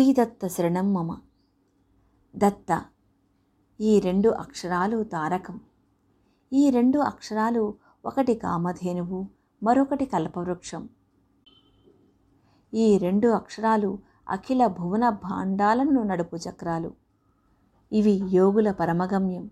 శ్రీదత్త శరణం మమ. దత్త ఈ రెండు అక్షరాలు తారకం. ఈ రెండు అక్షరాలు ఒకటి కామధేనువు మరొకటి కల్పవృక్షం. ఈ రెండు అక్షరాలు అఖిల భువన భాండాలను నడుపు చక్రాలు. ఇవి యోగుల పరమగమ్యం.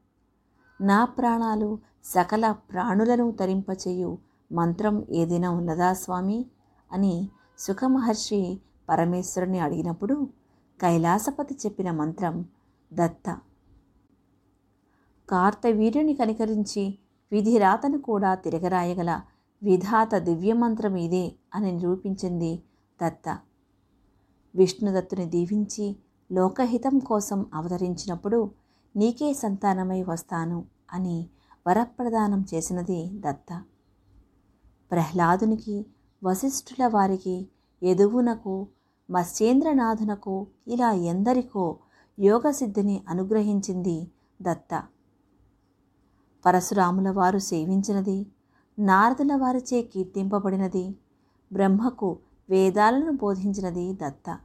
నా ప్రాణాలు సకల ప్రాణులను తరింపచేయు మంత్రం ఏదైనా ఉన్నదా స్వామి? అని సుఖమహర్షి పరమేశ్వరుని అడిగినప్పుడు కైలాసపతి చెప్పిన మంత్రం దత్త. కార్తవీర్యుని కనికరించి విధిరాతను కూడా తిరగరాయగల విధాత దివ్యమంత్రం ఇదే అని నిరూపించింది దత్త. విష్ణుదత్తుని దీవించి లోకహితం కోసం అవతరించినప్పుడు నీకే సంతానమై వస్తాను అని వరప్రదానం చేసినది దత్త. ప్రహ్లాదునికి వశిష్ఠుల వారికి ఎదువునకు మత్స్యేంద్రనాథునకు ఇలా ఎందరికో యోగసిద్ధిని అనుగ్రహించింది దత్త. పరశురాముల వారు సేవించినది నారదుల వారిచే కీర్తింపబడినది బ్రహ్మకు వేదాలను బోధించినది దత్త.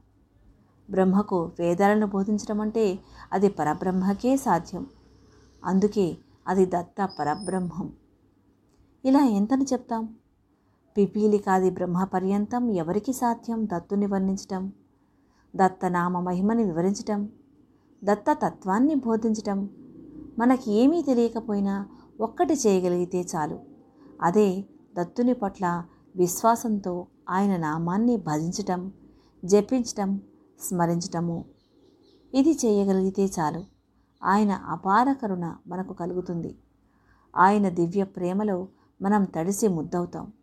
బ్రహ్మకు వేదాలను బోధించడం అంటే అది పరబ్రహ్మకే సాధ్యం. అందుకే అది దత్త పరబ్రహ్మం. ఇలా ఎంతని చెప్తాం? పిపీలికాది బ్రహ్మ పర్యంతం ఎవరికి సాధ్యం? దత్తుని వర్ణించటం. దత్తనామ మహిమని వివరించటం. దత్త తత్వాన్ని బోధించటం. మనకి ఏమీ తెలియకపోయినా ఒక్కటి చేయగలిగితే చాలు. అదే దత్తుని పట్ల విశ్వాసంతో ఆయన నామాన్ని భజించటం జపించటం స్మరించటము. ఇది చేయగలిగితే చాలు. ఆయన అపార కరుణ మనకు కలుగుతుంది. ఆయన దివ్య ప్రేమలో మనం తడిసి ముద్దవుతాం.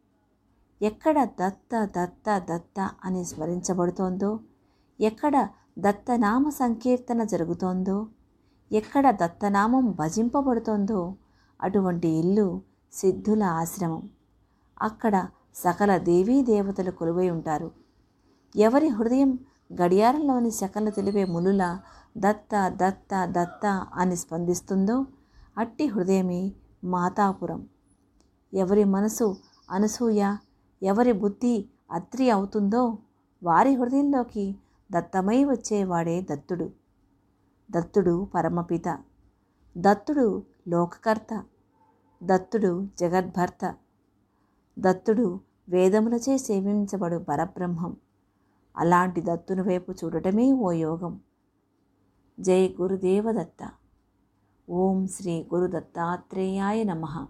ఎక్కడ దత్త దత్త దత్త అని స్మరించబడుతోందో? ఎక్కడ దత్తనామ సంకీర్తన జరుగుతోందో? ఎక్కడ దత్తనామం భజింపబడుతోందో? అటువంటి ఇల్లు సిద్ధుల ఆశ్రమం. అక్కడ సకల దేవీ దేవతలు కొలువై ఉంటారు. ఎవరి హృదయం గడియారంలోని శకలు తెలివే ములుల దత్త దత్త దత్త అని స్పందిస్తుందో? అట్టి హృదయమే మాతాపురం. ఎవరి మనసు అనసూయ ఎవరి బుద్ధి అత్రి అవుతుందో వారి హృదయంలోకి దత్తమై వచ్చేవాడే దత్తుడు. దత్తుడు పరమపిత. దత్తుడు లోకకర్త. దత్తుడు జగద్భర్త. దత్తుడు వేదములచే సేవించబడు పరబ్రహ్మం. అలాంటి దత్తుని వైపు చూడటమే ఓ యోగం. జై గురుదేవదత్త. ఓం శ్రీ గురు దత్తాత్రేయాయ నమ.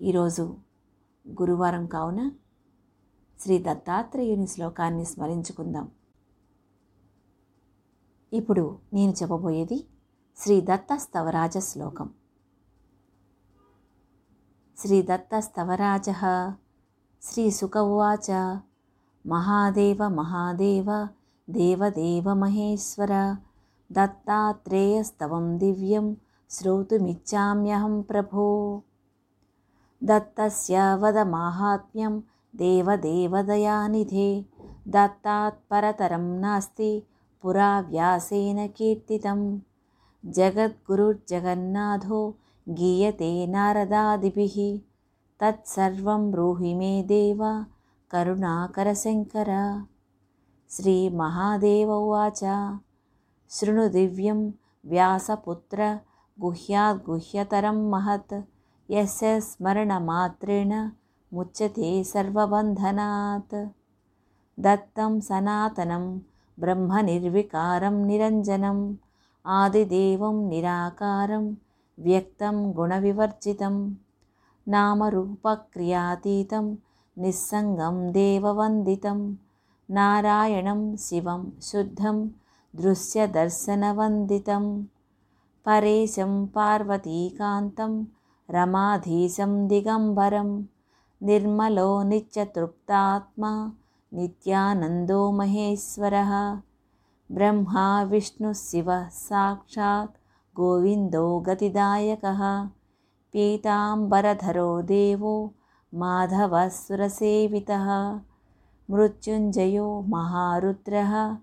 ఈరోజు గురువారం కావున శ్రీ దత్తాత్రేయుని శ్లోకాన్ని స్మరించుకుందాం. ఇప్పుడు నేను చెప్పబోయేది శ్రీ దత్త స్తవరాజ శ్లోకం. శ్రీ దత్త స్తవరాజ శ్రీ సుఖవాచ మహాదేవ మహాదేవ దేవదేవ మహేశ్వర దత్తాత్రేయస్తవం దివ్యం శ్రోతుమిచ్చామ్యహం ప్రభో दत्तस्य वदमाहात्म्यं देवदेवदयानिधे। दत्तात् परतरं नास्ति पुरा व्यासेन कीर्तितं जगद्गुरुर्जगन्नाथो गीयते नारदादिभिः। तत्सर्वं ब्रूहि मे देव करुणाकरशङ्कर। श्रीमहादेव उवाच। शृणु दिव्यं व्यासपुत्र गुह्याद्गुह्यतरं महत्। यस्य स्मरणमात्रेण मुच्यते सर्वबन्धनात्। दत्तं सनातनं ब्रह्मनिर्विकारं निरञ्जनम् आदिदेवं निराकारं व्यक्तं गुणविवर्जितं नामरूपक्रियातीतं निस्सङ्गं देववन्दितं नारायणं शिवं शुद्धं दृश्यदर्शनवन्दितं परेशं पार्वतीकान्तं रमाधीशं दिगम्बरं। निर्मलो नित्यतृप्तात्मा नित्यानन्दो महेश्वरः। ब्रह्मा ब्रह्माविष्णुशिवः साक्षात् गोविन्दो गतिदायकः। पीताम्बरधरो देवो माधवसुरसेवितः। मृत्युञ्जयो महारुद्रः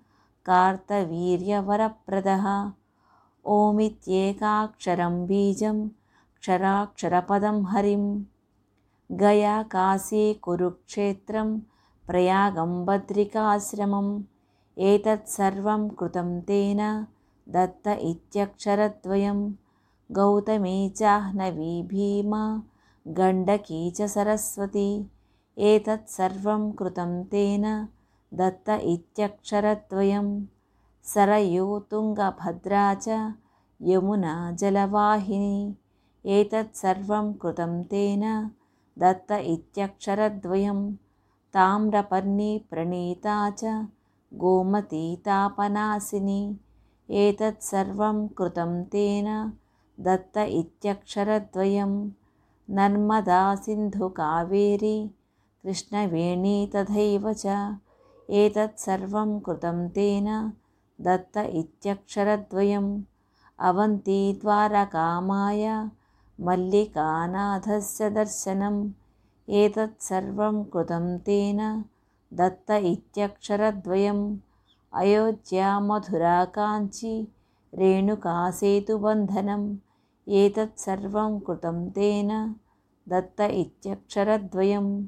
कार्तवीर्यवरप्रदः। ओमित्येकाक्षरं बीजं क्षराक्षरपदं हरिं। गया काशी कुरुक्षेत्रं प्रयागम्भद्रिकाश्रमम् एतत् सर्वं कृतं तेन दत्त इत्यक्षरद्वयं गौतमी चाह्नवी भीमा गण्डकी च सरस्वती। एतत् सर्वं कृतं तेन दत्त इत्यक्षरद्वयं सरयुतुङ्गभद्रा च यमुना जलवाहिनी। एतत्सर्वं कृतं तेन दत्त इत्यक्षरद्वयं। ताम्रपर्णी प्रणीता च गोमती तापनासिनी। एतत्सर्वं कृतं तेन दत्त इत्यक्षरद्वयं। नर्मदा सिन्धुकावेरी कृष्णवेणी तथैव च। एतत्सर्वं कृतं तेन दत्त इत्यक्षरद्वयम् अवन्ती द्वारकामाय मल्लिकानाथस्य दर्शनम्। एतत्सर्वं कृतं तेन दत्त इत्यक्षरद्वयम्। अयोध्या मधुराकाञ्ची रेणुकासेतुबन्धनम्। एतत्सर्वं कृतं तेन दत्त इत्यक्षरद्वयं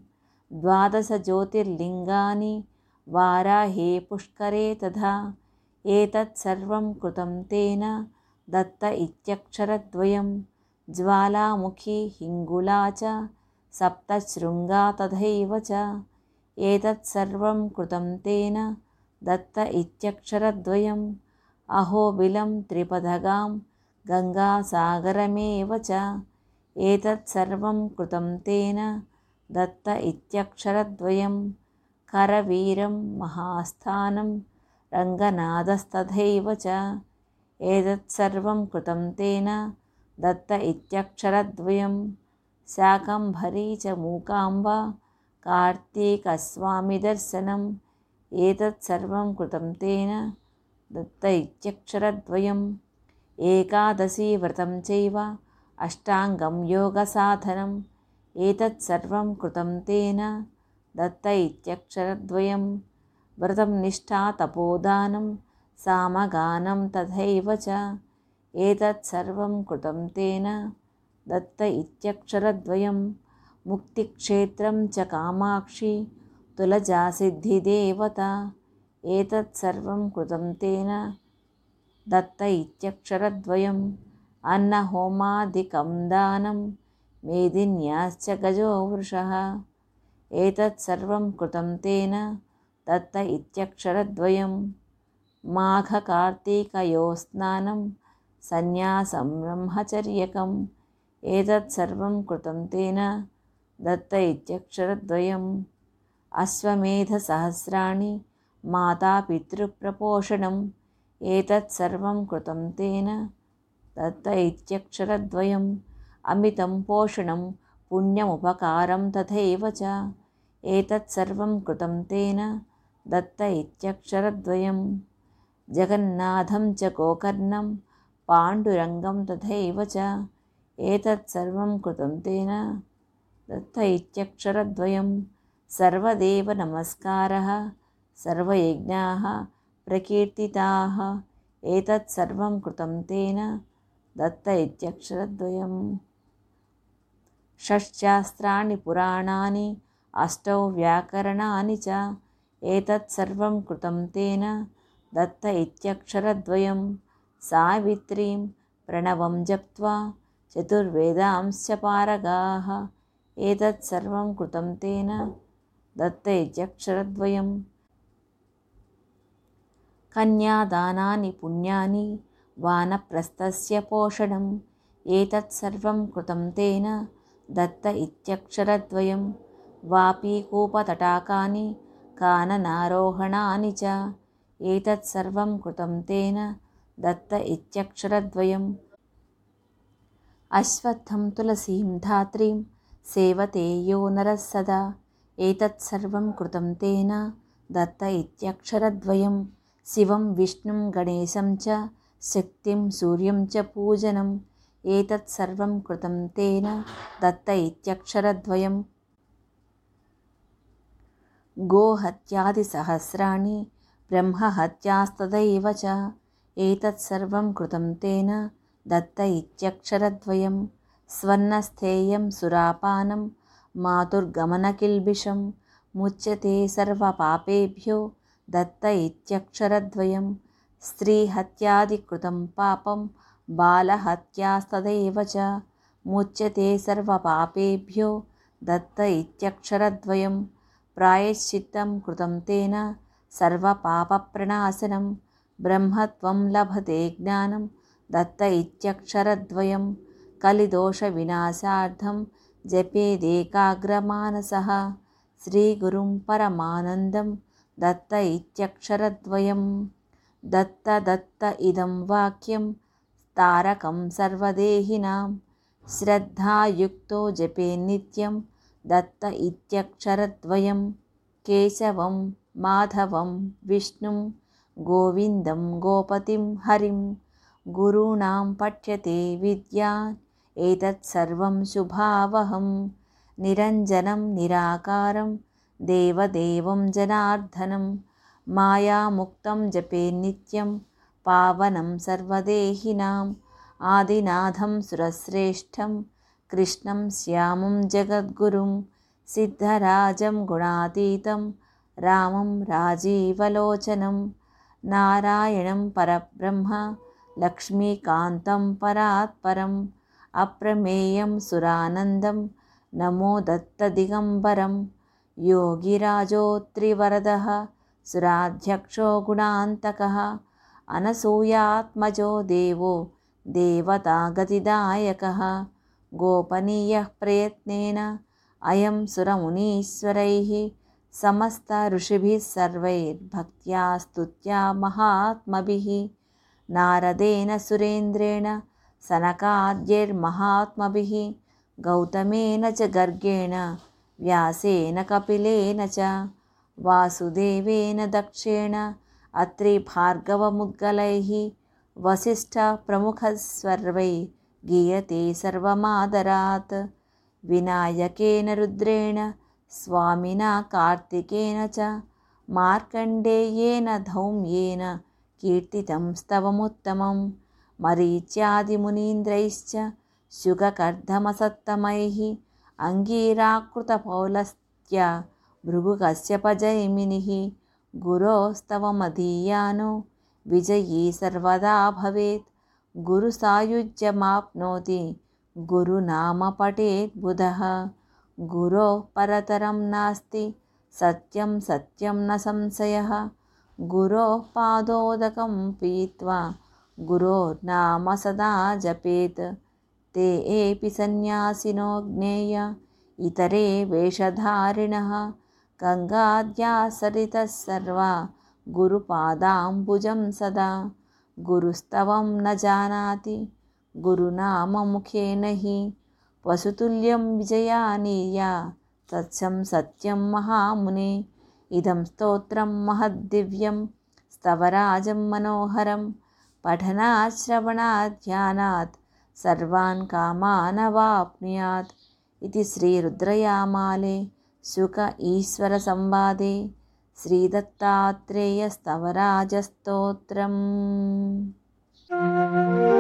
द्वादशज्योतिर्लिङ्गानि वाराहे पुष्करे तथा। एतत्सर्वं कृतं तेन दत्त इत्यक्षरद्वयं ज्वालामुखी हिङ्गुला च सप्तशृङ्गा तथैव च। एतत्सर्वं कृतं तेन दत्त इत्यक्षरद्वयम्। अहोबिलं त्रिपदगां गङ्गासागरमेव च। एतत्सर्वं कृतं तेन दत्त इत्यक्षरद्वयं करवीरं महास्थानं रङ्गनाथस्तथैव च। एतत्सर्वं कृतं तेन दत्त इत्यक्षरद्वयं। शाकम्भरी च मूकाम्बा कार्तीकस्वामिदर्शनम्। एतत्सर्वं कृतं तेन। दत्त इत्यक्षरद्वयम्। एकादशीव्रतं चैव। अष्टाङ्गं योगसाधनम्। एतत्सर्वं कृतं तेन। दत्त इत्यक्षरद्वयं व्रतं निष्ठा तपोदानं। सामगानं तथैव च एतत्सर्वं कृतं तेन दत्त इत्यक्षरद्वयं मुक्तिक्षेत्रं च कामाक्षी तुलजासिद्धिदेवता। एतत्सर्वं कृतं तेन दत्त इत्यक्षरद्वयम् अन्नहोमादिकं दानं मेदिन्याश्च गजो वृषः एतत्सर्वं कृतं तेन दत्त इत्यक्षरद्वयम् माघकार्तिकयोस्नानं सन्न्यासं ब्रह्मचर्यकम् एतत्सर्वं कृतं तेन दत्त इत्यक्षरद्वयम्। अश्वमेधसहस्राणि मातापितृप्रपोषणम्। एतत्सर्वं कृतं तेन दत्त इत्यक्षरद्वयम्। अमितं पोषणं पुण्यमुपकारं तथैव च। एतत्सर्वं कृतं तेन दत्त इत्यक्षरद्वयम्। जगन्नाथं च गोकर्णं पाण्डुरङ्गं तथैव च एतत्सर्वं कृतं तेन दत्त इत्यक्षरद्वयं सर्वदेवनमस्कारः सर्वयज्ञाः प्रकीर्तिताः एतत्सर्वं कृतं तेन दत्त इत्यक्षरद्वयम्। षट्शास्त्राणि पुराणानि अष्टौ व्याकरणानि च एतत्सर्वं कृतं तेन दत्त इत्यक्षरद्वयं सावित्रीं प्रणवं जप्त्वा चतुर्वेदांश्च पारगाः एतत्सर्वं कृतं तेन दत्त इत्यक्षरद्वयं कन्यादानानि पुण्यानि वानप्रस्थस्य पोषणम्। एतत्सर्वं कृतं तेन दत्त इत्यक्षरद्वयं वापीकूपतटाकानि काननारोहणानि च। एतत्सर्वं कृतं तेन दत्त इत्यक्षरद्वयम्। अश्वत्थं तुलसीं धात्रीं सेवते यो नरः सदा। एतत्सर्वं कृतं तेन दत्त इत्यक्षरद्वयं शिवं विष्णुं गणेशं च शक्तिं सूर्यं च पूजनम्। एतत्सर्वं कृतं तेन दत्त इत्यक्षरद्वयं गोहत्यादिसहस्राणि ब्रह्महत्यास्तदैव च एतत्सर्वं कृतं तेन दत्त इत्यक्षरद्वयं स्वर्णस्थेयं सुरापानं मातुर्गमनकिल्बिषं मुच्यते सर्वपापेभ्यो दत्त इत्यक्षरद्वयं स्त्रीहत्यादिकृतं पापं बालहत्यास्तदेव च मुच्यते सर्वपापेभ्यो दत्त इत्यक्षरद्वयं प्रायश्चित्तं कृतं तेन सर्वपापप्रणाशनं ब्रह्मत्वं लभते ज्ञानं दत्त इत्यक्षरद्वयं कलिदोषविनाशार्थं जपेदेकाग्रमानसः श्रीगुरुं परमानन्दं दत्त इत्यक्षरद्वयं। दत्त दत्त इदं वाक्यं तारकं सर्वदेहिनां श्रद्धायुक्तो जपे नित्यं दत्त इत्यक्षरद्वयं केशवं माधवं विष्णुं गोविन्दं गोपतिं हरिं। गुरूणां पठ्यते विद्यान् एतत्सर्वं शुभावहं। निरञ्जनं निराकारं देवदेवं जनार्दनं। मायामुक्तं जपे नित्यं पावनं सर्वदेहिनाम्। आदिनाथं सुरश्रेष्ठं कृष्णं श्यामं जगद्गुरुं। सिद्धराजं गुणातीतं रामं राजीवलोचनं नारायणं परब्रह्म लक्ष्मीकान्तं परात्परम् अप्रमेयं सुरानन्दं नमो दत्तदिगम्बरं योगिराजोत्रिवरदः सुराध्यक्षो गुणान्तकः अनसूयात्मजो देवो देवतागतिदायकः। गोपनीयः प्रयत्नेन अयं सुरमुनीश्वरैः समस्त ऋषिभिः सर्वैर्भक्त्या स्तुत्या महात्मभिः। नारदेन सुरेन्द्रेण सनकाद्यैर्महात्मभिः। गौतमेन च गर्गेण व्यासेन कपिलेन च वासुदेवेन दक्षेण अत्रिभार्गवमुद्गलैः वसिष्ठप्रमुखस्वर्वै गीयते सर्वमादरात्। विनायकेन रुद्रेण स्वामिना कार्तिकेन च मार्कण्डेयेन धौम्येन कीर्तितं स्तवमुत्तमं मरीच्यादिमुनीन्द्रैश्च शुगकर्धमसत्तमैः अङ्गीराकृतपौलस्त्या भृगुकश्यपजैमिनिः गुरोस्तवमधीयानो विजयी सर्वदा भवेत् गुरुसायुज्यमाप्नोति गुरुनाम पठेत् बुधः गुरोः परतरं नास्ति सत्यं सत्यं न संशयः। गुरोः पादोदकं पीत्वा गुरोर्नाम सदा जपेत्। ते एपि सन्न्यासिनो ज्ञेय इतरे वेषधारिणः। गङ्गाद्या सरितः सर्वा गुरुपादाम्बुजं सदा। गुरुस्तवं न जानाति गुरुनाममुखेन हि वसुतुल्यं विजयानीया तत्सं सत्यं महामुने। इदं स्तोत्रं महद्दिव्यं स्तवराजं मनोहरं। पठनाश्रवणाध्यानात् सर्वान् कामानवाप्नुयात्। इति श्रीरुद्रयामाले शुक ईश्वरसंवादे श्रीदत्तात्रेयस्तवराजस्तोत्रम्